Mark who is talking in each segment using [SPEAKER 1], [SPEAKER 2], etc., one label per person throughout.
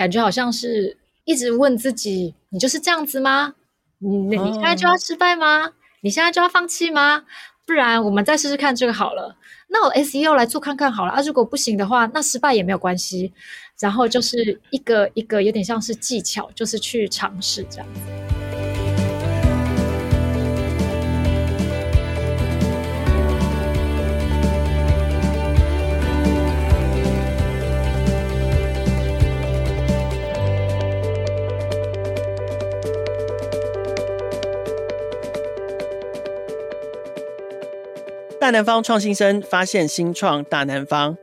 [SPEAKER 1] 感觉好像是一直问自己：你就是这样子吗？你你现在就要失败吗？你现在就要放弃吗？不然我们再试试看这个好了。那我 SEO 来做看看好了啊！如果不行的话，那失败也没有关系。然后就是一个一个有点像是技巧，就是去尝试这样。
[SPEAKER 2] 南方创新生发现新创大南方，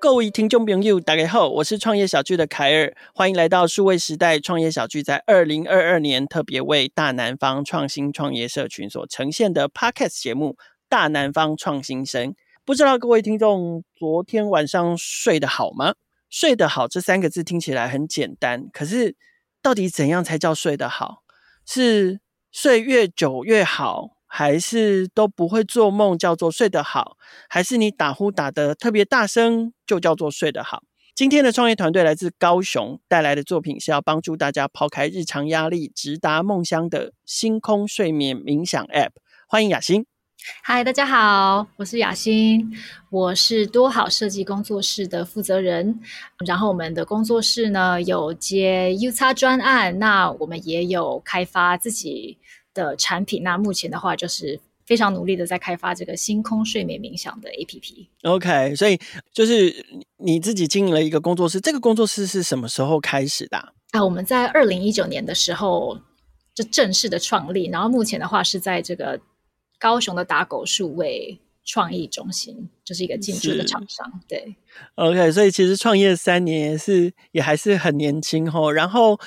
[SPEAKER 2] 各位听众朋友，大家好，我是创业小聚的凯尔，欢迎来到数位时代创业小聚，在二零二二年特别为大南方创新创业社群所呈现的 Podcast 节目《大南方创新生》。不知道各位听众昨天晚上睡得好吗？睡得好这三个字听起来很简单，可是到底怎样才叫睡得好？是睡越久越好？还是都不会做梦，叫做睡得好；还是你打呼打得特别大声，就叫做睡得好。今天的创业团队来自高雄，带来的作品是要帮助大家抛开日常压力，直达梦乡的星空睡眠冥想 App。欢迎雅欣。
[SPEAKER 1] 嗨，大家好，我是雅欣，我是多好设计工作室的负责人。然后我们的工作室呢有接 U 叉专案，那我们也有开发自己。的产品，那目前的话就是非常努力的在开发这个星空睡眠冥想的 APP。
[SPEAKER 2] OK，所以就是你自己经营了一个工作室，这个工作室是什么时候开始的？
[SPEAKER 1] 啊，我们在二零一九年的时候就正式的创立，然后目前的话是在这个高雄的打狗数位。创意中心就是一个进驻的厂商，对。
[SPEAKER 2] OK，所以其实创业三年是也还是很年轻吼。然后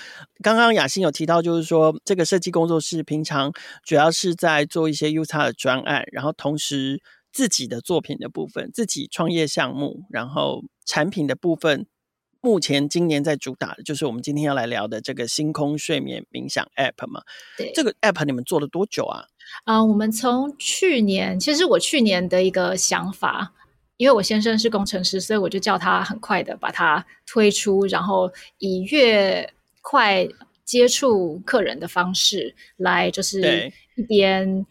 [SPEAKER 2] 刚刚雅欣有提到，就是说这个设计工作室平常主要是在做一些 U 叉的专案，然后同时自己的作品的部分、自己创业项目，然后产品的部分，目前今年在主打的就是我们今天要来聊的这个星空睡眠冥想 App 嘛。
[SPEAKER 1] 对，
[SPEAKER 2] 这个 App 你们做了多久啊？
[SPEAKER 1] 啊，我们从去年，其实我去年的一个想法，因为我先生是工程师，所以我就叫他很快的把它推出，然后以越快接触客人的方式来，就是一边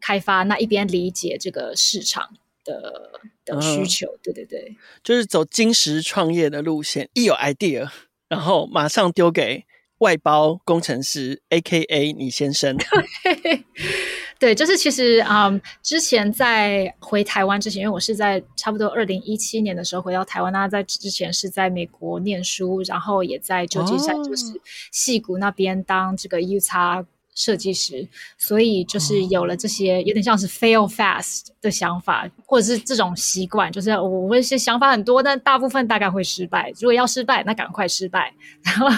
[SPEAKER 1] 开发，那一边理解这个市场的的需求。对对对，
[SPEAKER 2] 就是走金石创业的路线，一有 idea，然后马上丢给。外包工程师，A K A 你先生。
[SPEAKER 1] 对，就是其实啊，之前在回台湾之前，因为我是在差不多二零一七年的时候回到台湾，那在之前是在美国念书，然后也在旧金山，就是戏谷那边当这个 U 叉。设计师，所以就是有了这些有点像是 fail fast 的想法，或者是这种习惯，就是我会是想法很多，但大部分大概会失败。如果要失败，那赶快失败，然后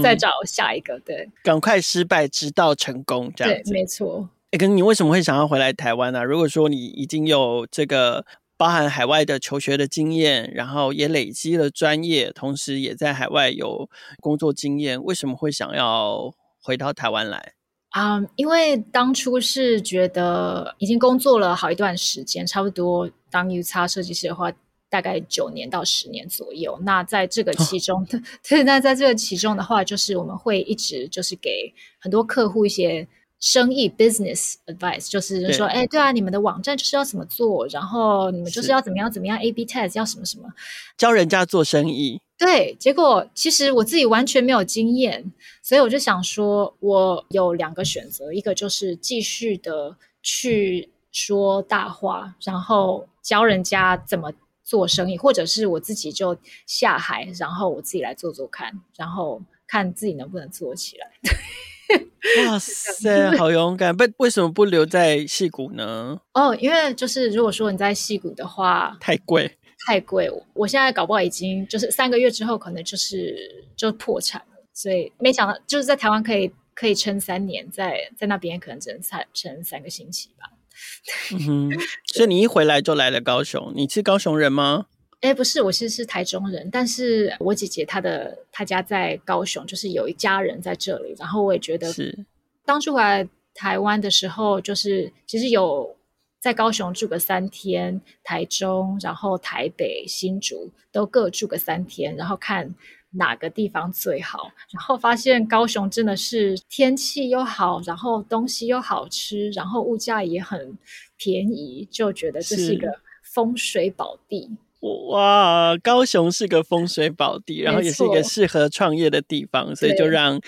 [SPEAKER 1] 再找下一个。对，
[SPEAKER 2] 赶快失败，直到成功，这样
[SPEAKER 1] 对。没错。
[SPEAKER 2] 哎，可是你为什么会想要回来台湾呢？如果说你已经有这个包含海外的求学的经验，然后也累积了专业，同时也在海外有工作经验，为什么会想要回到台湾来？
[SPEAKER 1] 啊，因为当初是觉得已经工作了好一段时间，差不多当 U 叉设计师的话，大概九年到十年左右。那在这个其中，对，那在这个其中的话，就是我们会一直就是给很多客户一些。生意 business advice 就是说，哎，对啊，你们的网站就是要怎么做，然后你们就是要怎么样怎么样 A B test 要什么什么，
[SPEAKER 2] 教人家做生意。
[SPEAKER 1] 对，结果其实我自己完全没有经验，所以我就想说，我有两个选择，一个就是继续的去说大话，然后教人家怎么做生意，或者是我自己就下海，然后我自己来做做看，然后看自己能不能做起来。
[SPEAKER 2] 哇塞，好勇敢！不，为什么不留在戏谷呢？
[SPEAKER 1] 哦，因为就是如果说你在戏谷的话，
[SPEAKER 2] 太贵，
[SPEAKER 1] 太贵。我现在搞不好已经就是三个月之后，可能就是就破产了。所以没想到，就是在台湾可以可以撑三年，在在那边可能只能撑撑三个星期吧。
[SPEAKER 2] 嗯哼，所以你一回来就来了高雄，你是高雄人吗？
[SPEAKER 1] 哎，不是，我其实是台中人，但是我姐姐她的她家在高雄，就是有一家人在这里。然后我也觉得，
[SPEAKER 2] 是
[SPEAKER 1] 当初回来台湾的时候，就是其实有在高雄住个三天，台中，然后台北、新竹都各住个三天，然后看哪个地方最好，然后发现高雄真的是天气又好，然后东西又好吃，然后物价也很便宜，就觉得这是一个风水宝地。
[SPEAKER 2] 哇，高雄是个风水宝地，然后也是一个适合创业的地方，所以就让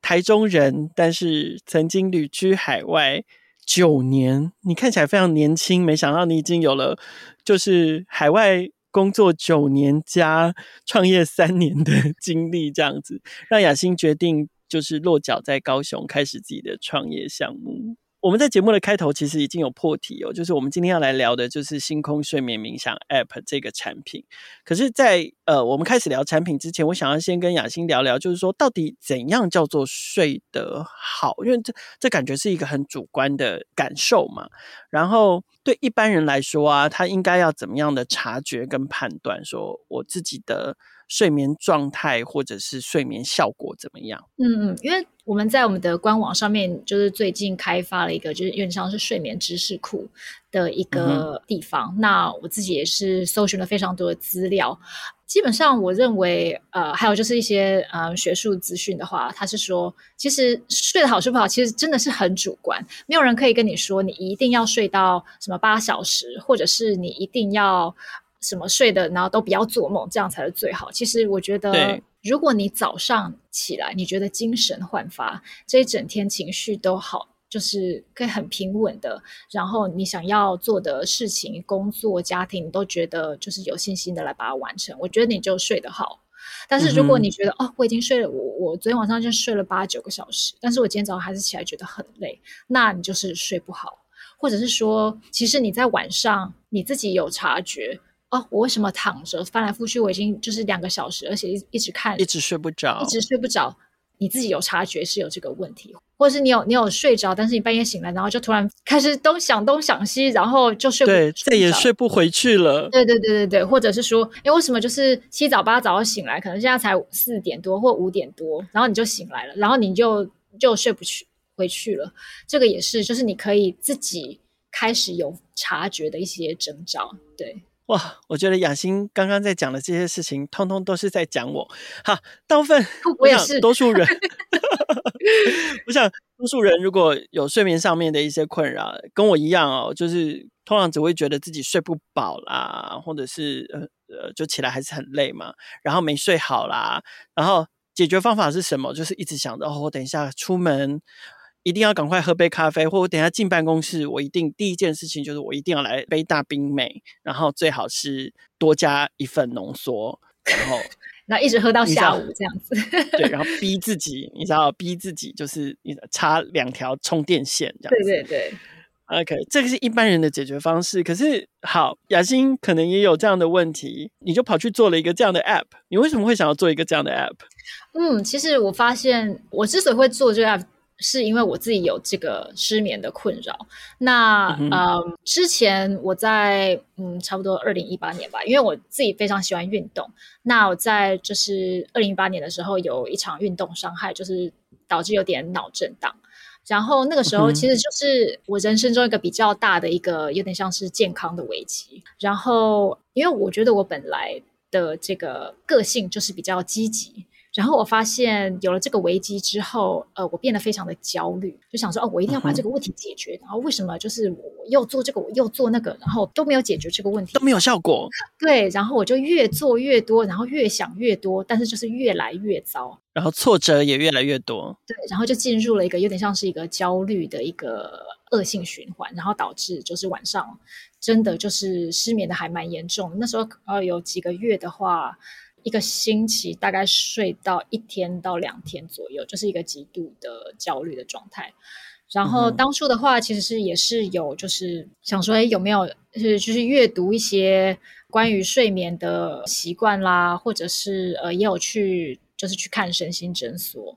[SPEAKER 2] 台中人，但是曾经旅居海外九年，你看起来非常年轻，没想到你已经有了就是海外。工作九年加创业三年的 经历，这样子让雅欣决定就是落脚在高雄，开始自己的创业项目。我们在节目的开头其实已经有破题哦，就是我们今天要来聊的就是星空睡眠冥想 App 这个产品。可是，在呃我们开始聊产品之前，我想要先跟雅欣聊聊，就是说到底怎样叫做睡得好？因为这这感觉是一个很主观的感受嘛。然后对一般人来说啊，他应该要怎么样的察觉跟判断，说我自己的。睡眠状态或者是睡眠效果怎么样？
[SPEAKER 1] 嗯嗯，因为我们在我们的官网上面，就是最近开发了一个，就是有点像是睡眠知识库的一个地方。那我自己也是搜寻了非常多的资料。基本上，我认为，呃，还有就是一些呃学术资讯的话，他是说，其实睡得好睡不好，其实真的是很主观，没有人可以跟你说你一定要睡到什么八小时，或者是你一定要。什么睡的，然后都不要做梦，这样才是最好。其实我觉得，如果你早上起来，你觉得精神焕发，这一整天情绪都好，就是可以很平稳的，然后你想要做的事情、工作、家庭，你都觉得就是有信心的来把它完成。我觉得你就睡得好。但是如果你觉得哦，我已经睡了，我我昨天晚上就睡了八九个小时，但是我今天早上还是起来觉得很累，那你就是睡不好，或者是说，其实你在晚上你自己有察觉。哦，我为什么躺着翻来覆去？我已经就是两个小时，而且一一直看，
[SPEAKER 2] 一直睡不着，
[SPEAKER 1] 一直睡不着。你自己有察觉是有这个问题，或者是你有你有睡着，但是你半夜醒来，然后就突然开始东想东想西，然后就睡
[SPEAKER 2] 对，再也睡不回去了。
[SPEAKER 1] 对对对对对，或者是说，哎，为什么就是七早八早醒来，可能现在才四点多或五点多，然后你就醒来了，然后你就就睡不去回去了。这个也是，就是你可以自己开始有察觉的一些征兆，对。
[SPEAKER 2] 哇，我觉得雅欣刚刚在讲的这些事情，通通都是在讲我。哈，大部分
[SPEAKER 1] 我也是
[SPEAKER 2] 多数人。我想，多数人如果有睡眠上面的一些困扰，跟我一样哦，就是通常只会觉得自己睡不饱啦，或者是呃呃，就起来还是很累嘛，然后没睡好啦，然后解决方法是什么？就是一直想着哦，我等一下出门。一定要赶快喝杯咖啡，或我等下进办公室，我一定第一件事情就是我一定要来杯大冰美，然后最好是多加一份浓缩，然后
[SPEAKER 1] 那一直喝到下午这样子。
[SPEAKER 2] 对，然后逼自己，你知道，逼自己就是你插两条充电线这样。
[SPEAKER 1] 对对对
[SPEAKER 2] ，OK，这个是一般人的解决方式。可是好，雅欣可能也有这样的问题，你就跑去做了一个这样的 App。你为什么会想要做一个这样的 App？
[SPEAKER 1] 嗯，其实我发现我之所以会做这个 App。是因为我自己有这个失眠的困扰。那呃，之前我在嗯，差不多二零一八年吧，因为我自己非常喜欢运动。那我在就是二零一八年的时候，有一场运动伤害，就是导致有点脑震荡。然后那个时候，其实就是我人生中一个比较大的一个，有点像是健康的危机。然后，因为我觉得我本来的这个个性就是比较积极。然后我发现有了这个危机之后，呃，我变得非常的焦虑，就想说哦，我一定要把这个问题解决。然后为什么就是我又做这个，我又做那个，然后都没有解决这个问题，
[SPEAKER 2] 都没有效果。
[SPEAKER 1] 对，然后我就越做越多，然后越想越多，但是就是越来越糟，
[SPEAKER 2] 然后挫折也越来越多。
[SPEAKER 1] 对，然后就进入了一个有点像是一个焦虑的一个恶性循环，然后导致就是晚上真的就是失眠的还蛮严重。那时候呃有几个月的话。一个星期大概睡到一天到两天左右，就是一个极度的焦虑的状态。然后当初的话，其实是也是有，就是想说，哎，有没有是就是阅读一些关于睡眠的习惯啦，或者是呃，也有去就是去看身心诊所。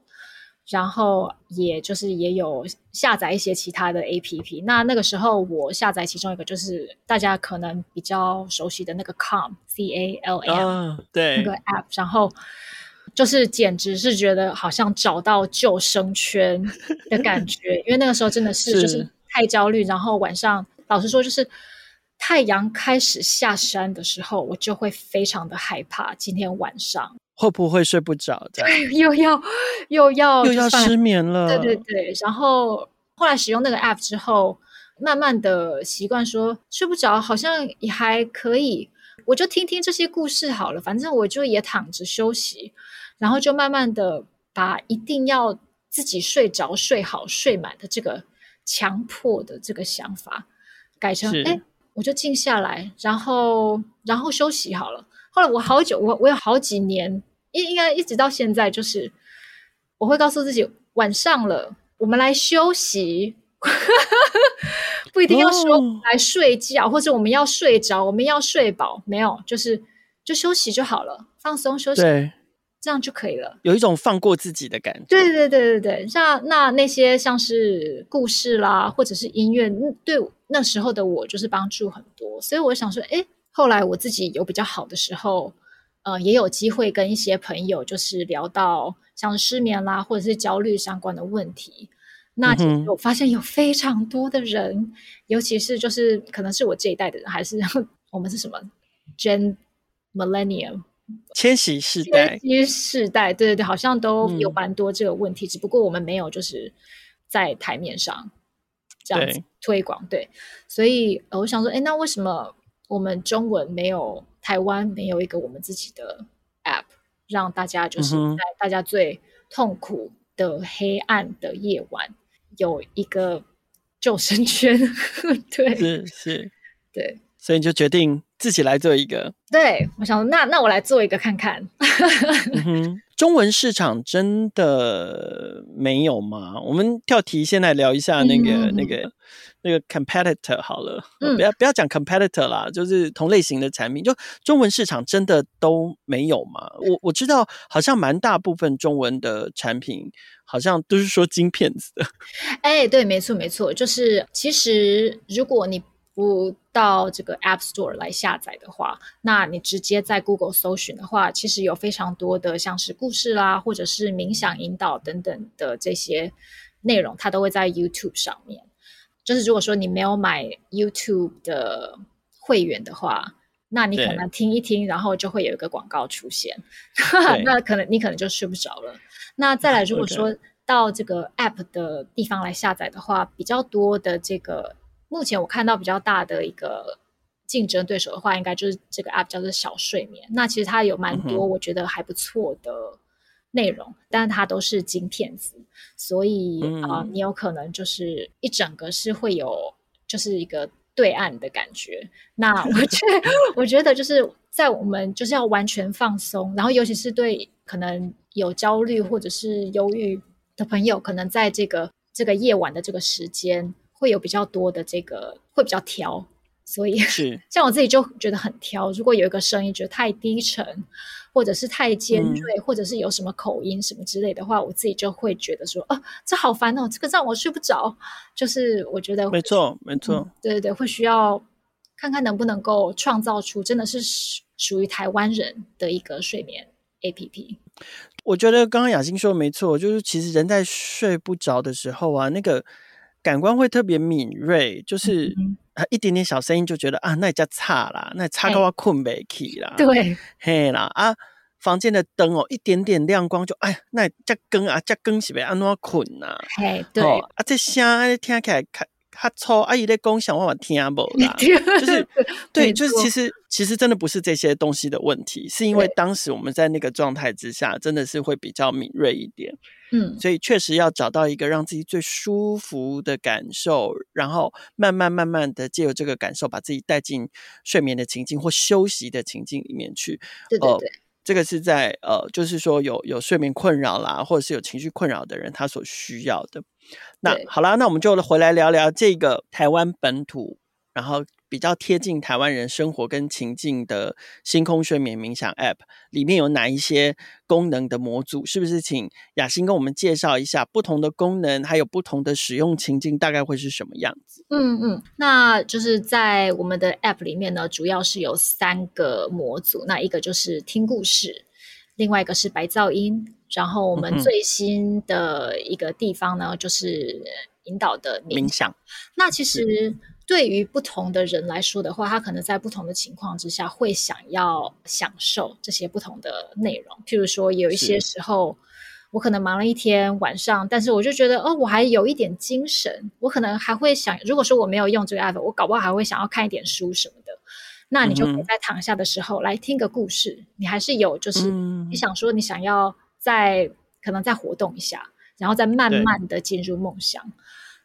[SPEAKER 1] 然后也就是也有下载一些其他的 A P P。那那个时候我下载其中一个就是大家可能比较熟悉的那个 Calm C A L M
[SPEAKER 2] 对
[SPEAKER 1] 那个 App，然后就是简直是觉得好像找到救生圈的感觉，因为那个时候真的是 就是太焦虑。然后晚上老实说，就是太阳开始下山的时候，我就会非常的害怕今天晚上
[SPEAKER 2] 会不会睡不着？对
[SPEAKER 1] 又要又要
[SPEAKER 2] 又要失眠了。
[SPEAKER 1] 对对对，然后后来使用那个 app 之后，慢慢的习惯说睡不着，好像也还可以，我就听听这些故事好了，反正我就也躺着休息，然后就慢慢的把一定要自己睡着、睡好、睡满的这个强迫的这个想法改成哎，我就静下来，然后然后休息好了。后来我好久，我我有好几年，应应该一直到现在，就是我会告诉自己，晚上了，我们来休息，不一定要说来睡觉，或者我们要睡着，我们要睡饱，没有，就是就休息就好了，放松休息，这样就可以了。
[SPEAKER 2] 有一种放过自己的感觉。
[SPEAKER 1] 对对对对对，像那那些像是故事啦，或者是音乐，对那时候的我就是帮助很多，所以我想说，哎。后来我自己有比较好的时候，呃，也有机会跟一些朋友就是聊到像失眠啦，或者是焦虑相关的问题。那我发现有非常多的人，尤其是就是可能是我这一代的人，还是 我们是什么 Gen Millennium
[SPEAKER 2] 千禧世代，
[SPEAKER 1] 千禧世代，对对对，好像都有蛮多这个问题，只不过我们没有就是在台面上这样子推广。对，所以我想说，哎，那为什么？我们中文没有，台湾没有一个我们自己的 app，让大家就是在大家最痛苦的黑暗的夜晚有一个救生圈。对，
[SPEAKER 2] 是是，
[SPEAKER 1] 对，
[SPEAKER 2] 所以你就决定自己来做一个。
[SPEAKER 1] 对，我想那那我来做一个看看。
[SPEAKER 2] 中文市场真的没有吗？我们跳题，先来聊一下那个那个。那个 competitor 好了，不要不要讲 competitor 啦，就是同类型的产品，就中文市场真的都没有吗？我我知道，好像蛮大部分中文的产品，好像都是说金片子的。
[SPEAKER 1] 哎，对，没错没错，就是其实如果你不到这个 App Store 来下载的话，那你直接在 Google 搜寻的话，其实有非常多的像是故事啦，或者是冥想引导等等的这些内容，它都会在 YouTube 上面。就是如果说你没有买 YouTube 的会员的话，那你可能听一听，然后就会有一个广告出现，那可能你可能就睡不着了。那再来，如果说到这个 App 的地方来下载的话，比较多的这个，目前我看到比较大的一个竞争对手的话，应该就是这个 App 叫做小睡眠。那其实它有蛮多我觉得还不错的。内容，但是它都是金片子，所以啊，你有可能就是一整个是会有就是一个对岸的感觉。那我觉得，我觉得就是在我们就是要完全放松，然后尤其是对可能有焦虑或者是忧郁的朋友，可能在这个这个夜晚的这个时间会有比较多的这个会比较挑，所以
[SPEAKER 2] 是
[SPEAKER 1] 像我自己就觉得很挑。如果有一个声音觉得太低沉。或者是太尖锐，或者是有什么口音什么之类的话，我自己就会觉得说，啊，这好烦哦，这个让我睡不着。就是我觉得
[SPEAKER 2] 没错，没错，
[SPEAKER 1] 对对对，会需要看看能不能够创造出真的是属于台湾人的一个睡眠 A P P。
[SPEAKER 2] 我觉得刚刚雅欣说的没错，就是其实人在睡不着的时候啊，那个感官会特别敏锐，就是一点点小声音就觉得啊，那叫差啦，那差到我困不起啦，
[SPEAKER 1] 对，
[SPEAKER 2] 嘿啦啊。房间的灯哦，一点点亮光就哎，那这更啊，这更是被安怎困呐？
[SPEAKER 1] 嘿，对
[SPEAKER 2] 啊，这声听起来较较粗，阿姨在共享我嘛听不啦？就是对，就是其实其实真的不是这些东西的问题，是因为当时我们在那个状态之下，真的是会比较敏锐一点。嗯，所以确实要找到一个让自己最舒服的感受，然后慢慢慢慢的借由这个感受，把自己带进睡眠的情境或休息的情境里面去。
[SPEAKER 1] 对对对。
[SPEAKER 2] 这个是在呃，就是说有有睡眠困扰啦，或者是有情绪困扰的人，他所需要的。那好啦，那我们就回来聊聊这个台湾本土，然后。比较贴近台湾人生活跟情境的星空睡眠冥想 App 里面有哪一些功能的模组？是不是请雅欣跟我们介绍一下不同的功能，还有不同的使用情境大概会是什么样子？
[SPEAKER 1] 嗯嗯，那就是在我们的 App 里面呢，主要是有三个模组，那一个就是听故事，另外一个是白噪音，然后我们最新的一个地方呢，就是引导的冥
[SPEAKER 2] 想。
[SPEAKER 1] 那其实。对于不同的人来说的话，他可能在不同的情况之下会想要享受这些不同的内容。譬如说，有一些时候我可能忙了一天晚上，但是我就觉得哦，我还有一点精神，我可能还会想，如果说我没有用这个 app，我搞不好还会想要看一点书什么的。那你就可以在躺下的时候来听个故事，你还是有就是你想说你想要再可能再活动一下，然后再慢慢的进入梦乡。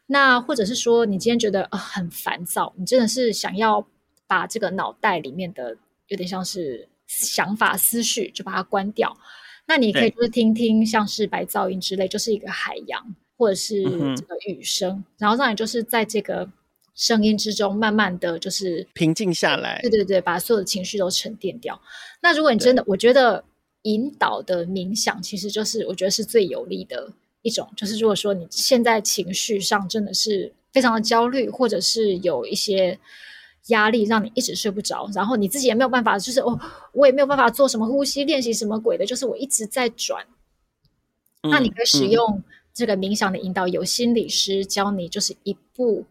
[SPEAKER 1] 那或者是说，你今天觉得呃很烦躁，你真的是想要把这个脑袋里面的有点像是想法思绪就把它关掉。那你可以就是听听像是白噪音之类，就是一个海洋或者是这个雨声，然后让你就是在这个声音之中慢慢的就是
[SPEAKER 2] 平静下来。
[SPEAKER 1] 对对对，把所有的情绪都沉淀掉。那如果你真的，我觉得引导的冥想其实就是我觉得是最有利的。一种就是，如果说你现在情绪上真的是非常的焦虑，或者是有一些压力，让你一直睡不着，然后你自己也没有办法，就是哦，我也没有办法做什么呼吸练习什么鬼的，就是我一直在转。那你可以使用这个冥想的引导，有心理师教你，就是一步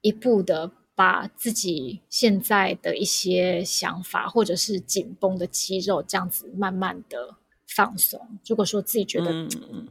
[SPEAKER 1] 一步的把自己现在的一些想法，或者是紧绷的肌肉，这样子慢慢的。放松。如果说自己觉得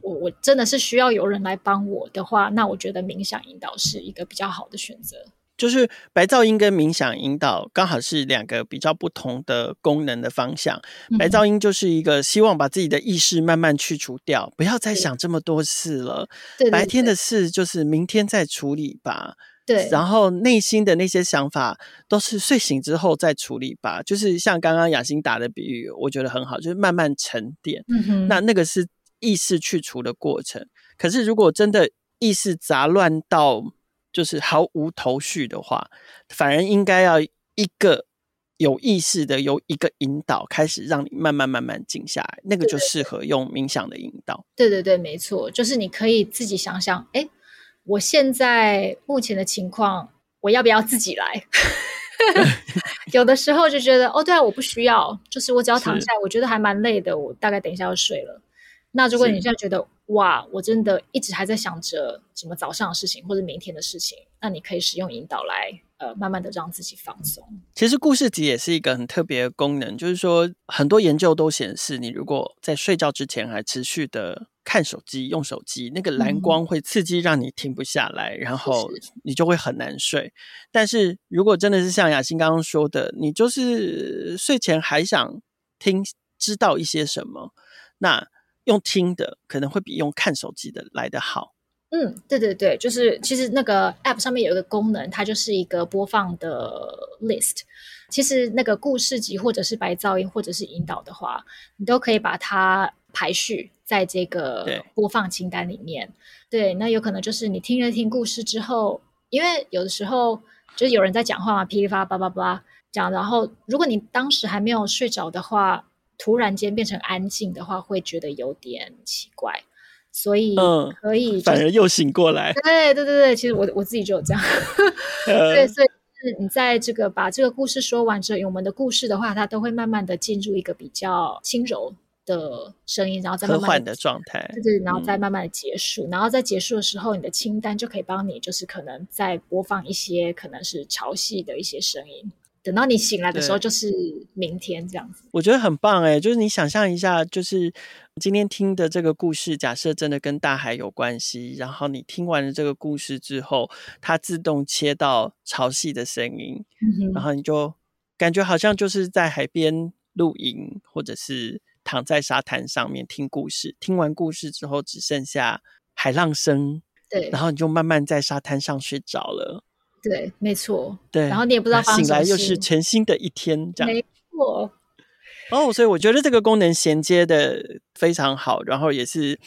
[SPEAKER 1] 我我真的是需要有人来帮我的话，那我觉得冥想引导是一个比较好的选择。
[SPEAKER 2] 就是白噪音跟冥想引导刚好是两个比较不同的功能的方向。白噪音就是一个希望把自己的意识慢慢去除掉，不要再想这么多事了。白天的事就是明天再处理吧。
[SPEAKER 1] 对，
[SPEAKER 2] 然后内心的那些想法都是睡醒之后再处理吧。就是像刚刚雅欣打的比喻，我觉得很好，就是慢慢沉淀。嗯哼，那那个是意识去除的过程。可是如果真的意识杂乱到就是毫无头绪的话，反而应该要一个有意识的，有一个引导，开始让你慢慢慢慢静下来。那个就适合用冥想的引导。
[SPEAKER 1] 对对对，没错，就是你可以自己想想，哎。我现在目前的情况，我要不要自己来？有的时候就觉得，哦，对啊，我不需要，就是我只要躺下，我觉得还蛮累的，我大概等一下要睡了。那如果你现在觉得，哇，我真的一直还在想着什么早上的事情或者明天的事情，那你可以使用引导来。呃，慢慢的让自己放松。
[SPEAKER 2] 其实故事集也是一个很特别的功能，就是说很多研究都显示，你如果在睡觉之前还持续的看手机、用手机，那个蓝光会刺激让你停不下来，然后你就会很难睡。但是如果真的是像雅欣刚刚说的，你就是睡前还想听知道一些什么，那用听的可能会比用看手机的来得好。
[SPEAKER 1] 嗯，对对对，就是其实那个 App 上面有一个功能，它就是一个播放的 list。其实那个故事集或者是白噪音或者是引导的话，你都可以把它排序在这个播放清单里面。对，那有可能就是你听了听故事之后，因为有的时候就是有人在讲话嘛，噼里啪啦叭叭叭讲，然后如果你当时还没有睡着的话，突然间变成安静的话，会觉得有点奇怪。所以可以，
[SPEAKER 2] 反而又醒过来。
[SPEAKER 1] 对对对对，其实我我自己就有这样。对，所以是你在这个把这个故事说完之后，我们的故事的话，它都会慢慢的进入一个比较轻柔的声音，然后再慢
[SPEAKER 2] 慢的状态，
[SPEAKER 1] 对对，然后再慢慢的结束。然后在结束的时候，你的清单就可以帮你，就是可能再播放一些可能是潮汐的一些声音。等到你醒来的时候，就是明天这样子。
[SPEAKER 2] 我觉得很棒哎，就是你想象一下，就是今天听的这个故事，假设真的跟大海有关系，然后你听完了这个故事之后，它自动切到潮汐的声音，然后你就感觉好像就是在海边露营，或者是躺在沙滩上面听故事。听完故事之后，只剩下海浪声，
[SPEAKER 1] 对，
[SPEAKER 2] 然后你就慢慢在沙滩上睡着了。
[SPEAKER 1] 对，没错。
[SPEAKER 2] 对，
[SPEAKER 1] 然后你也不知道
[SPEAKER 2] 醒来又是全新的一天，这样
[SPEAKER 1] 没错。
[SPEAKER 2] 哦，所以我觉得这个功能衔接的非常好，然后也是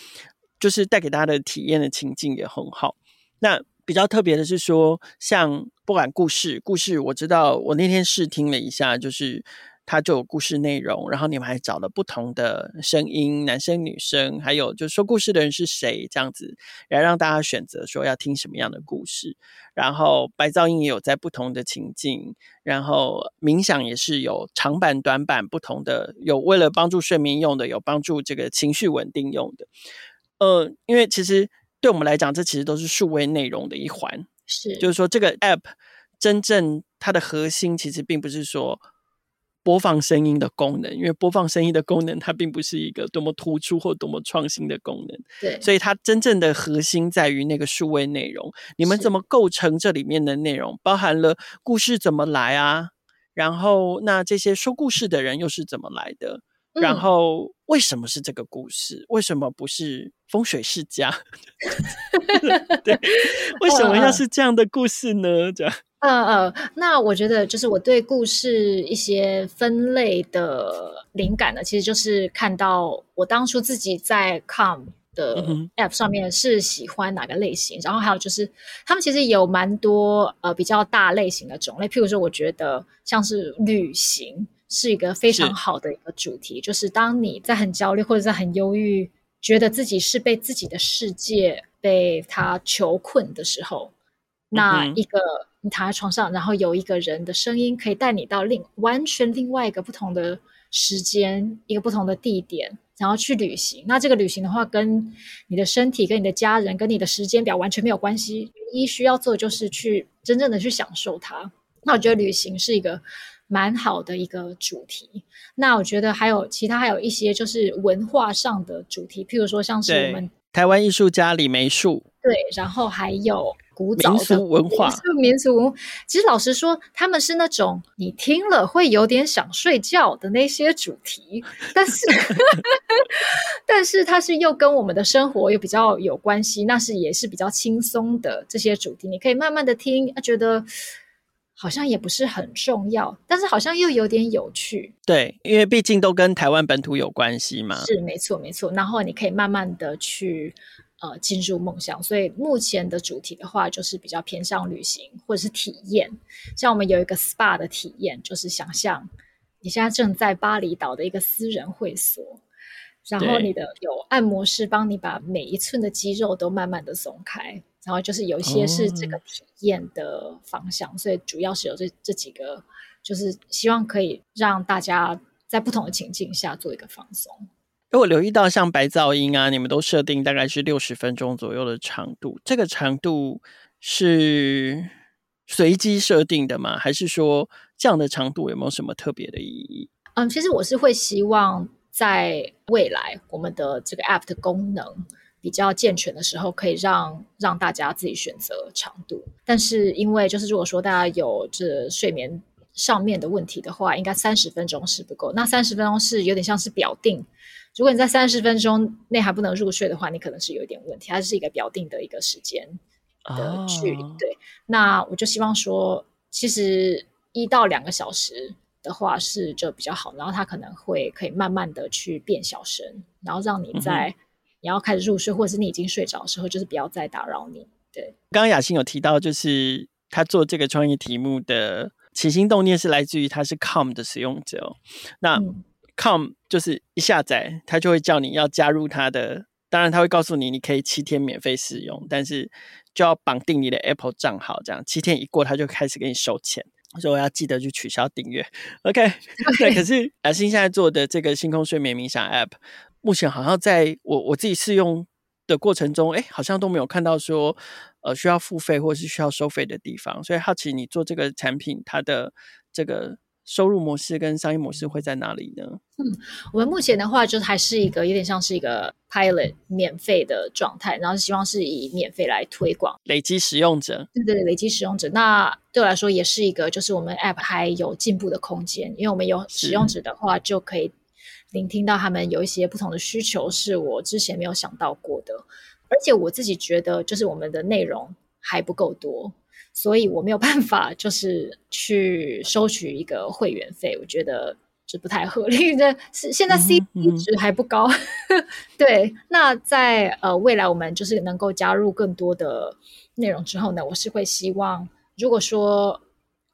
[SPEAKER 2] 就是带给大家的体验的情境也很好。那比较特别的是说，像不管故事，故事我知道，我那天试听了一下，就是。它就有故事内容，然后你们还找了不同的声音，男生、女生，还有就是说故事的人是谁，这样子来让大家选择说要听什么样的故事。然后白噪音也有在不同的情境，然后冥想也是有长版、短版不同的，有为了帮助睡眠用的，有帮助这个情绪稳定用的。呃，因为其实对我们来讲，这其实都是数位内容的一环，
[SPEAKER 1] 是
[SPEAKER 2] 就是说这个 app。真正它的核心其实并不是说播放声音的功能，因为播放声音的功能它并不是一个多么突出或多么创新的功能。
[SPEAKER 1] 对，
[SPEAKER 2] 所以它真正的核心在于那个数位内容。你们怎么构成这里面的内容？包含了故事怎么来啊？然后那这些说故事的人又是怎么来的？然
[SPEAKER 1] 嗯
[SPEAKER 2] 后为什么是这个故事？为什么不是风水世家？对，为什么要是这样的故事呢？这样，
[SPEAKER 1] 呃呃，那我觉得就是我对故事一些分类的灵感呢，其实就是看到我当初自己在 Com 的 App 上面是喜欢哪个类型，然后还有就是他们其实有蛮多呃比较大类型的种类，譬如说我觉得像是旅行是一个非常好的一个主题，就是当你在很焦虑或者在很忧郁，觉得自己是被自己的世界被他囚困的时候，那一个你躺在床上，然后有一个人的声音可以带你到另完全另外一个不同的时间，一个不同的地点，然后去旅行。那这个旅行的话，跟你的身体、跟你的家人、跟你的时间表完全没有关系。唯一需要做的就是去真正的去享受它。那我觉得旅行是一个蛮好的一个主题。那我觉得还有其他还有一些就是文化上的主题，譬如说像是我们
[SPEAKER 2] 台湾艺术家李梅树，
[SPEAKER 1] 对，然后还有古早
[SPEAKER 2] 民
[SPEAKER 1] 的
[SPEAKER 2] 俗文化
[SPEAKER 1] 民俗民俗文化。其实老实说，他们是那种你听了会有点想睡觉的那些主题，但是 但是它是又跟我们的生活又比较有关系，那是也是比较轻松的这些主题，你可以慢慢的听，啊觉得好像也不是很重要，但是好像又有点有趣。
[SPEAKER 2] 对，因为毕竟都跟台湾本土有关系嘛。
[SPEAKER 1] 是没错没错，然后你可以慢慢的去呃进入梦想。所以目前的主题的话，就是比较偏向旅行或者是体验。像我们有一个 SPA 的体验，就是想象你现在正在巴厘岛的一个私人会所。然后你的有按摩师帮你把每一寸的肌肉都慢慢的松开，然后就是有一些是这个
[SPEAKER 2] 哦
[SPEAKER 1] 体验的方向，所以主要是有这这几个，就是希望可以让大家在不同的情境下做一个放松。
[SPEAKER 2] 因为我留意到，像白噪音啊，你们都设定大概是六十分钟左右的长度，这个长度是随机设定的吗？还是说这样的长度有没有什么特别的意义？
[SPEAKER 1] 嗯，其实我是会希望在未来我们的这个 App 的功能比较健全的时候，可以让让大家自己选择长度。但是因为就是如果说大家有这睡眠上面的问题的话，应该三十分钟是不够。那三十分钟是有点像是表定，如果你在三十分钟内还不能入睡的话，你可能是有一点问题。它是一个表定的一个时间的距离。
[SPEAKER 2] 哦
[SPEAKER 1] 对，那我就希望说，其实一到两个小时的话是就比较好，然后它可能会可以慢慢的去变小声，然后让你在、你要开始入睡或者是你已经睡着的时候，就是不要再打扰你。对，
[SPEAKER 2] 刚刚雅欣有提到，就是他做这个创意题目的起心动念是来自于他是 Com 的使用者、哦。那
[SPEAKER 1] 嗯
[SPEAKER 2] Com 就是一下载，他就会叫你要加入他的，当然他会告诉你你可以七天免费使用，但是就要绑定你的 Apple 账号，这样七天一过，他就开始给你收钱。所以我要记得去取消订阅。OK，对，可是雅欣现在做的这个星空睡眠冥想 App，目前好像在我我自己试用的过程中，哎，好像都没有看到说呃需要付费或是需要收费的地方。所以好奇你做这个产品，它的这个收入模式跟商业模式会在哪里呢？
[SPEAKER 1] 嗯我们目前的话，就是还是一个有点像是一个 pilot 免费的状态，然后希望是以免费来推广。
[SPEAKER 2] 累积使用者，
[SPEAKER 1] 对对，累积使用者，那对我来说也是一个，就是我们 App 还有进步的空间，因为我们有使用者的话，就可以聆听到他们有一些不同的需求，是我之前没有想到过的。而且我自己觉得，就是我们的内容还不够多，所以我没有办法就是去收取一个会员费，我觉得这不太合理。这是现在
[SPEAKER 2] 嗯哼
[SPEAKER 1] CP
[SPEAKER 2] 嗯哼
[SPEAKER 1] 值还不高，对。那在呃未来，我们就是能够加入更多的内容之后呢，我是会希望，如果说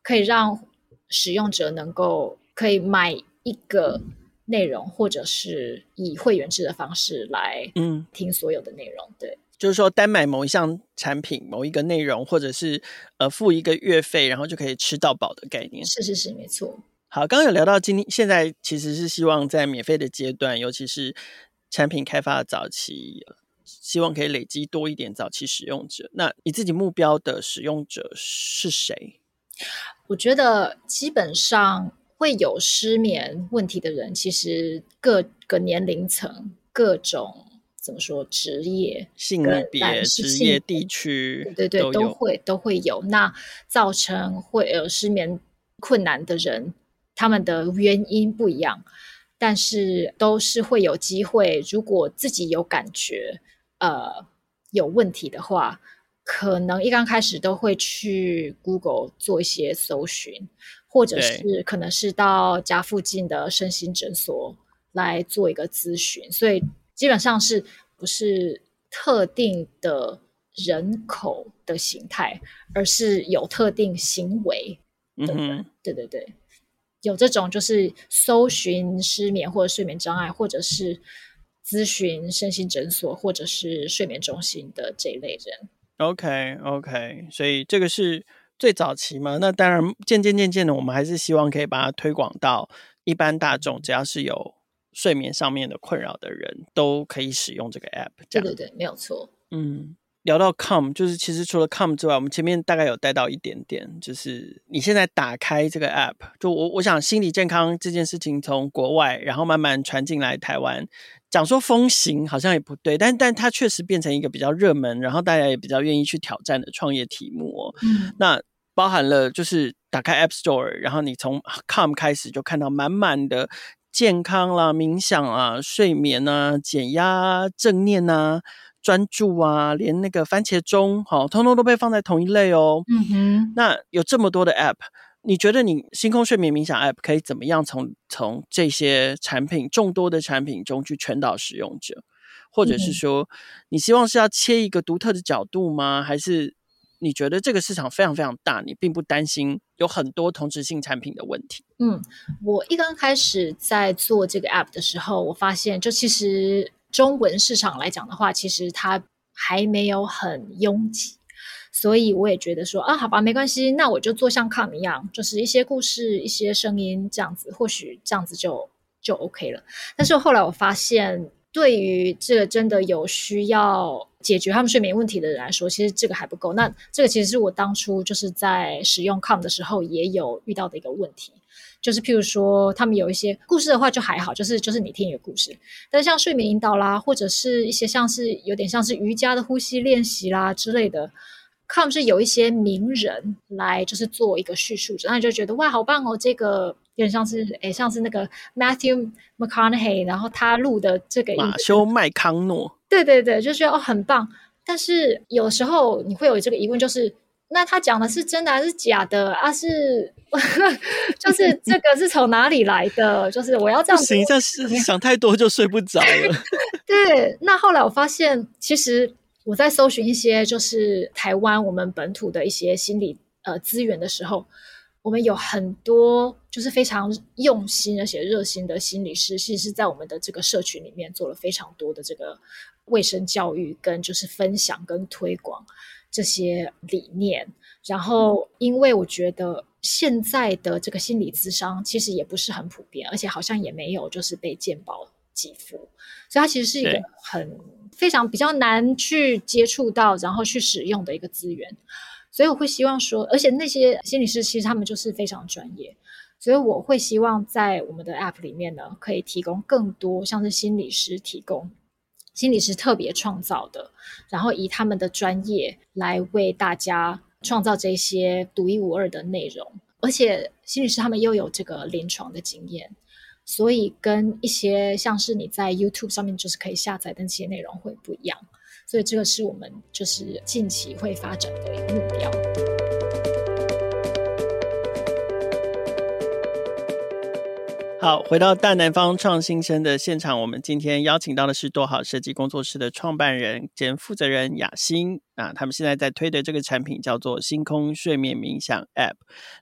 [SPEAKER 1] 可以让使用者能够可以买一个内容，或者是以会员制的方式来
[SPEAKER 2] 嗯，
[SPEAKER 1] 听所有的内容，对。
[SPEAKER 2] 就是说单买某一项产品、某一个内容，或者是呃付一个月费，然后就可以吃到饱的概念。
[SPEAKER 1] 是是是，没错。
[SPEAKER 2] 好，刚刚有聊到今天，现在其实是希望在免费的阶段，尤其是产品开发的早期，呃希望可以累积多一点早期使用者。那你自己目标的使用者是谁？
[SPEAKER 1] 我觉得基本上会有失眠问题的人，其实各个年龄层、各种怎么说职业、
[SPEAKER 2] 性别、职业、地区，
[SPEAKER 1] 对对，都会都会有。那造成会呃失眠困难的人，他们的原因不一样，但是都是会有机会。如果自己有感觉，呃，有问题的话。可能一刚开始都会去 Google 做一些搜寻，或者是可能是到家附近的身心诊所来做一个咨询，所以基本上是不是特定的人口的形态，而是有特定行为。嗯哼，对对对，有这种就是搜寻失眠或者睡眠障碍，或者是咨询身心诊所或者是睡眠中心的这一类人。
[SPEAKER 2] OK，OK，所以这个是最早期嘛？那当然，渐渐渐渐的，我们还是希望可以把它推广到一般大众，只要是有睡眠上面的困扰的人都可以使用这个 App。
[SPEAKER 1] 对对对，没有错。
[SPEAKER 2] 嗯，聊到 Com，就是其实除了 Com 之外，我们前面大概有带到一点点，就是你现在打开这个 App，就我我想心理健康这件事情从国外，然后慢慢传进来台湾。讲说风行好像也不对，但但它确实变成一个比较热门，然后大家也比较愿意去挑战的创业题目哦。嗯，那包含了就是打开 App Store，然后你从 Com 开始就看到满满的健康啦、冥想啊、睡眠啊、减压、啊正念啊、专注啊，连那个番茄钟，好，通通都被放在同一类哦。嗯哼，那有这么多的 App。你觉得你星空睡眠冥想 App 可以怎么样从从这些产品众多的产品中去传导使用者，或者是说你希望是要切一个独特的角度吗？还是你觉得这个市场非常非常大，你并不担心有很多同质性产品的问题？
[SPEAKER 1] 嗯，我一刚开始在做这个 App 的时候，我发现就其实中文市场来讲的话，其实它还没有很拥挤。所以我也觉得说啊，好吧，没关系，那我就做像 Com 一样，就是一些故事、一些声音这样子，或许这样子就就 OK 了。但是后来我发现，对于这个真的有需要解决他们睡眠问题的人来说，其实这个还不够。那这个其实是我当初就是在使用 Com 的时候也有遇到的一个问题，就是譬如说他们有一些故事的话就还好，就是就是你听一个故事，但像睡眠引导啦，或者是一些像是有点像是瑜伽的呼吸练习啦之类的。com 是有一些名人来，就是做一个叙述者，那你就觉得哇，好棒哦！这个点像是，哎，像是那个 Matthew McConaughey，然后他录的这个
[SPEAKER 2] 马修麦康诺，
[SPEAKER 1] 对对对，就觉得哦很棒。但是有时候你会有这个疑问，就是那他讲的是真的还是假的啊？是 就是这个是从哪里来的？就是我要这样，
[SPEAKER 2] 行，这是想太多就睡不着了。
[SPEAKER 1] 对，那后来我发现其实。我在搜寻一些就是台湾我们本土的一些心理呃资源的时候，我们有很多就是非常用心而且热心的心理师，其实是在我们的这个社群里面做了非常多的这个卫生教育跟就是分享跟推广这些理念。然后，因为我觉得现在的这个心理咨商其实也不是很普遍，而且好像也没有就是被健保给付，所以它其实是一个很。非常比较难去接触到，然后去使用的一个资源，所以我会希望说，而且那些心理师其实他们就是非常专业，所以我会希望在我们的 App 里面呢，可以提供更多像是心理师提供，心理师特别创造的，然后以他们的专业来为大家创造这些独一无二的内容，而且心理师他们又有这个临床的经验。所以跟一些像是你在 YouTube 上面就是可以下载的那些内容会不一样，所以这个是我们就是近期会发展的一个目标。
[SPEAKER 2] 好，回到大南方创新生的现场，我们今天邀请到的是多好设计工作室的创办人兼负责人雅欣啊，他们现在在推的这个产品叫做星空睡眠冥想 App。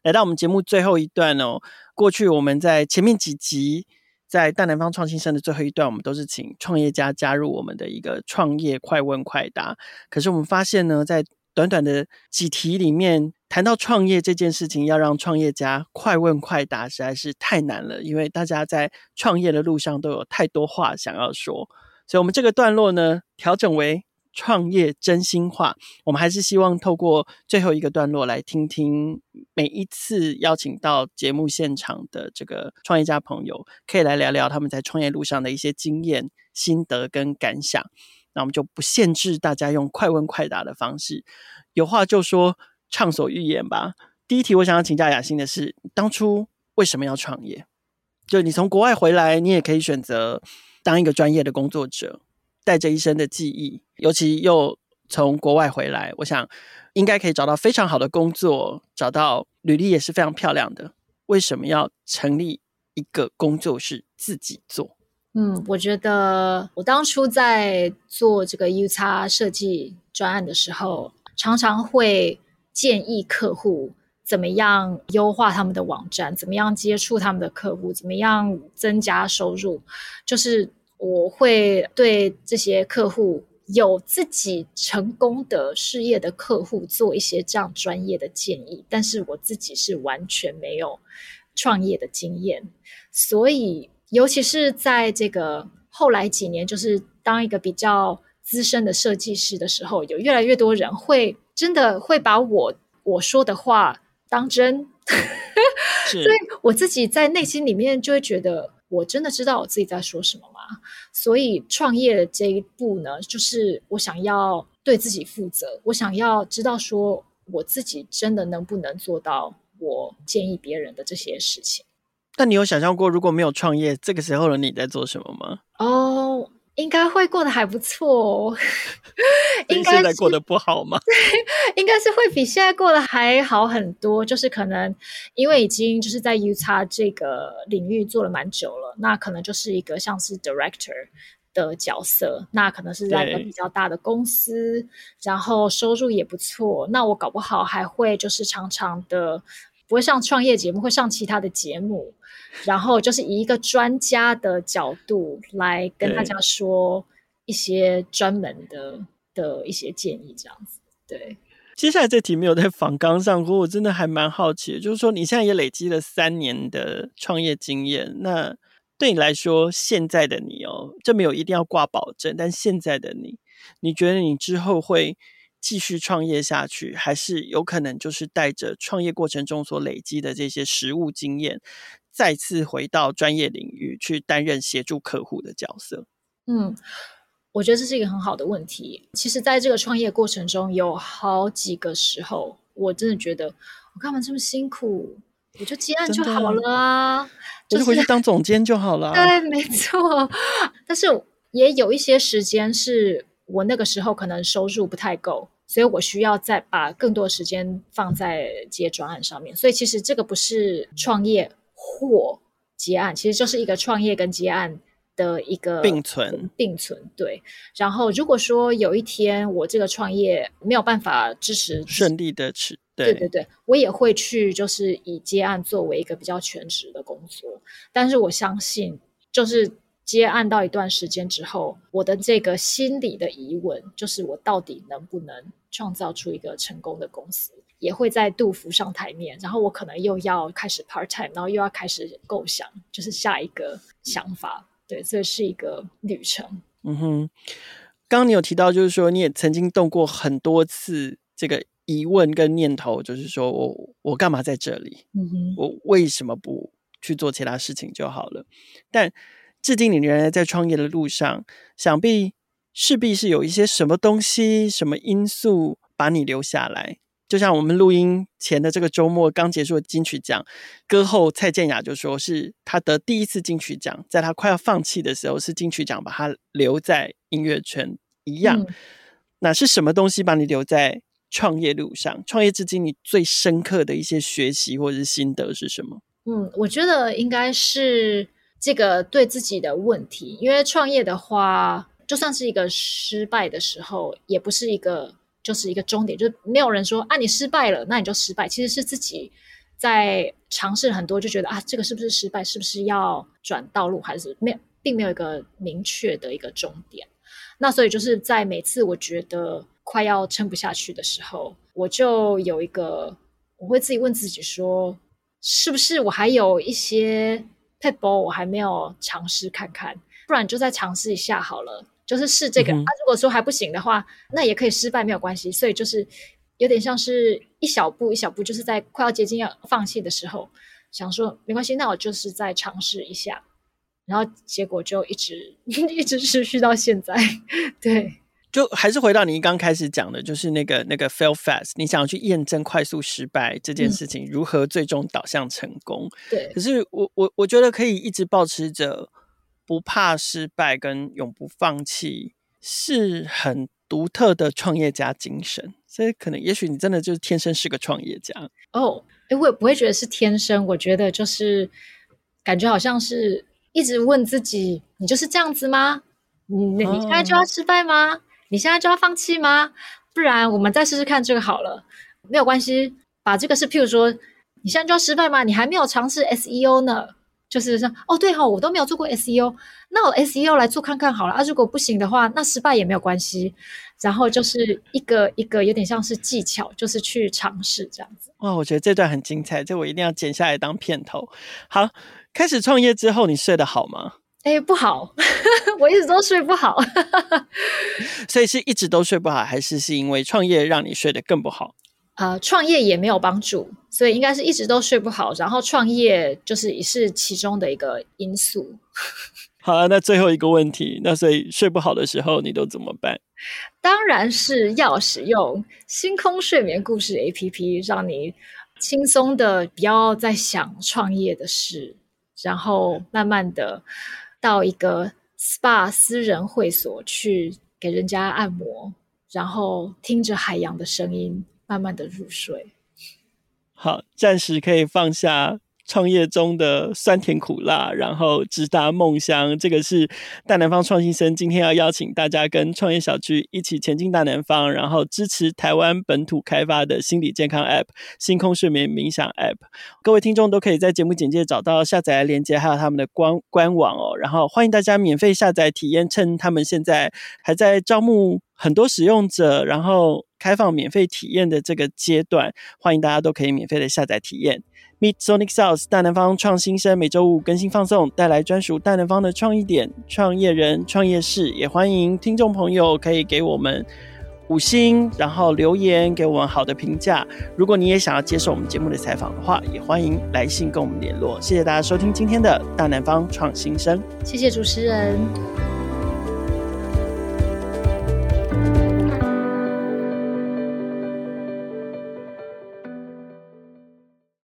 [SPEAKER 2] 来到我们节目最后一段哦。过去我们在前面几集，在大南方创新生的最后一段，我们都是请创业家加入我们的一个创业快问快答。可是我们发现呢，在短短的几题里面，谈到创业这件事情，要让创业家快问快答实在是太难了，因为大家在创业的路上都有太多话想要说。所以，我们这个段落呢，调整为创业真心话。我们还是希望透过最后一个段落来听听每一次邀请到节目现场的这个创业家朋友，可以来聊聊他们在创业路上的一些经验、心得跟感想。那我们就不限制大家用快问快答的方式，有话就说，畅所欲言吧。第一题，我想要请教雅欣的是，当初为什么要创业？就你从国外回来，你也可以选择当一个专业的工作者，带着一身的记忆，尤其又从国外回来，我想应该可以找到非常好的工作，找到履历也是非常漂亮的。为什么要成立一个工作室自己做？
[SPEAKER 1] 嗯，我觉得我当初在做这个 U 叉设计专案的时候，常常会建议客户。怎么样优化他们的网站？怎么样接触他们的客户？怎么样增加收入？就是我会对这些客户有自己成功的事业的客户做一些这样专业的建议，但是我自己是完全没有创业的经验，所以尤其是在这个后来几年，就是当一个比较资深的设计师的时候，有越来越多人会真的会把我我说的话。当真，
[SPEAKER 2] 所
[SPEAKER 1] 以我自己在内心里面就会觉得，我真的知道我自己在说什么吗？所以创业这一步呢，就是我想要对自己负责，我想要知道说我自己真的能不能做到我建议别人的这些事情。
[SPEAKER 2] 那你有想象过，如果没有创业，这个时候的你在做什么吗？
[SPEAKER 1] 哦。应该会过得还不错，哦
[SPEAKER 2] 应该现在过得不好吗？
[SPEAKER 1] 应该是会比现在过得还好很多。就是可能因为已经就是在 U 叉这个领域做了蛮久了，那可能就是一个像是 director 的角色，那可能是在一个比较大的公司，然后收入也不错。那我搞不好还会就是常常的不会上创业节目，会上其他的节目。然后就是以一个专家的角度来跟大家说一些专门的的一些建议，这样子。对，
[SPEAKER 2] 接下来这题没有在访纲上过，我真的还蛮好奇的，就是说你现在也累积了三年的创业经验，那对你来说，现在的你哦，这没有一定要挂保证，但现在的你，你觉得你之后会继续创业下去，还是有可能就是带着创业过程中所累积的这些实务经验？再次回到专业领域去担任协助客户的角色。
[SPEAKER 1] 嗯，我觉得这是一个很好的问题。其实，在这个创业过程中，有好几个时候，我真的觉得我干嘛这么辛苦？我就接案就好了啊，
[SPEAKER 2] 我就回去当总监就好了。
[SPEAKER 1] 对，没错。但是也有一些时间是我那个时候可能收入不太够，所以我需要再把更多时间放在接专案上面。所以，其实这个不是创业。或结案其实就是一个创业跟结案的一个
[SPEAKER 2] 并存，
[SPEAKER 1] 并存对。然后如果说有一天我这个创业没有办法支持
[SPEAKER 2] 顺利的持，
[SPEAKER 1] 对对对，我也会去就是以接案作为一个比较全职的工作。但是我相信，就是接案到一段时间之后，我的这个心理的疑问就是我到底能不能创造出一个成功的公司？也会再度浮上台面，然后我可能又要开始 part time，然后又要开始构想，就是下一个想法。对，这是一个旅程。
[SPEAKER 2] 嗯哼，刚刚你有提到，就是说你也曾经动过很多次这个疑问跟念头，就是说我我干嘛在这里？嗯哼，我为什么不去做其他事情就好了？但至今你仍然在创业的路上，想必势必是有一些什么东西、什么因素把你留下来。就像我们录音前的这个周末刚结束的金曲奖，歌后蔡健雅就说是她得第一次金曲奖，在她快要放弃的时候，是金曲奖把她留在音乐圈一样。那是什么东西把你留在创业路上？创业至今你最深刻的一些学习或者是心得是什么？
[SPEAKER 1] 嗯，我觉得应该是这个对自己的问题，因为创业的话，就算是一个失败的时候，也不是一个。就是一个终点，就是没有人说啊，你失败了，那你就失败。其实是自己在尝试很多，就觉得啊，这个是不是失败？是不是要转道路？还是没有，并没有一个明确的一个终点。那所以就是在每次我觉得快要撑不下去的时候，我就有一个，我会自己问自己说，是不是我还有一些 e l e 我还没有尝试看看，不然就再尝试一下好了。就是试这个。啊，如果说还不行的话，那也可以失败，没有关系。所以就是有点像是一小步一小步，就是在快要接近要放弃的时候，想说没关系，那我就是再尝试一下。然后结果就一直 一直持续到现在，对。
[SPEAKER 2] 就还是回到你刚开始讲的，就是那个那个 fail fast，你想要去验证快速失败这件事情如何最终导向成功。
[SPEAKER 1] 对。
[SPEAKER 2] 可是我我我觉得可以一直保持着不怕失败跟永不放弃，是很独特的创业家精神。所以可能也许你真的就是天生是个创业家。
[SPEAKER 1] 哦，哎，我也不会觉得是天生，我觉得就是感觉好像是一直问自己：你就是这样子吗？你你现在就要失败吗？你现在就要放弃吗？不然我们再试试看这个好了，没有关系。把这个是，譬如说，你现在就要失败吗？你还没有尝试 SEO 呢，就是说，哦，对哈，我都没有做过 SEO，那我 SEO 来做看看好了啊。如果不行的话，那失败也没有关系。然后就是一个一个有点像是技巧，就是去尝试这样子。
[SPEAKER 2] 哇，我觉得这段很精彩，这我一定要剪下来当片头。好，开始创业之后，你睡得好吗？
[SPEAKER 1] 哎，不好，我一直都睡不好，
[SPEAKER 2] 所以是一直都睡不好，还是是因为创业让你睡得更不好？
[SPEAKER 1] 呃，创业也没有帮助，所以应该是一直都睡不好，然后创业就是也是其中的一个因素。
[SPEAKER 2] 好了，那最后一个问题，那所以睡不好的时候你都怎么办？
[SPEAKER 1] 当然是要使用星空睡眠故事 A P P，让你轻松的不要再想创业的事，然后慢慢的。到一个 SPA 私人会所去给人家按摩，然后听着海洋的声音，慢慢的入睡。
[SPEAKER 2] 好，暂时可以放下。创业中的酸甜苦辣，然后直达梦乡，这个是大南方创新生今天要邀请大家跟创业小区一起前进大南方，然后支持台湾本土开发的心理健康 App 星空睡眠冥想 App。各位听众都可以在节目简介找到下载链接，还有他们的官官网哦。然后欢迎大家免费下载体验，趁他们现在还在招募很多使用者，然后开放免费体验的这个阶段，欢迎大家都可以免费的下载体验。Meet Sonic South 大南方创新生每周五更新放送，带来专属大南方的创意点、创业人、创业事，也欢迎听众朋友可以给我们五星，然后留言给我们好的评价。如果你也想要接受我们节目的采访的话，也欢迎来信跟我们联络。谢谢大家收听今天的大南方创新生，
[SPEAKER 1] 谢谢主持人。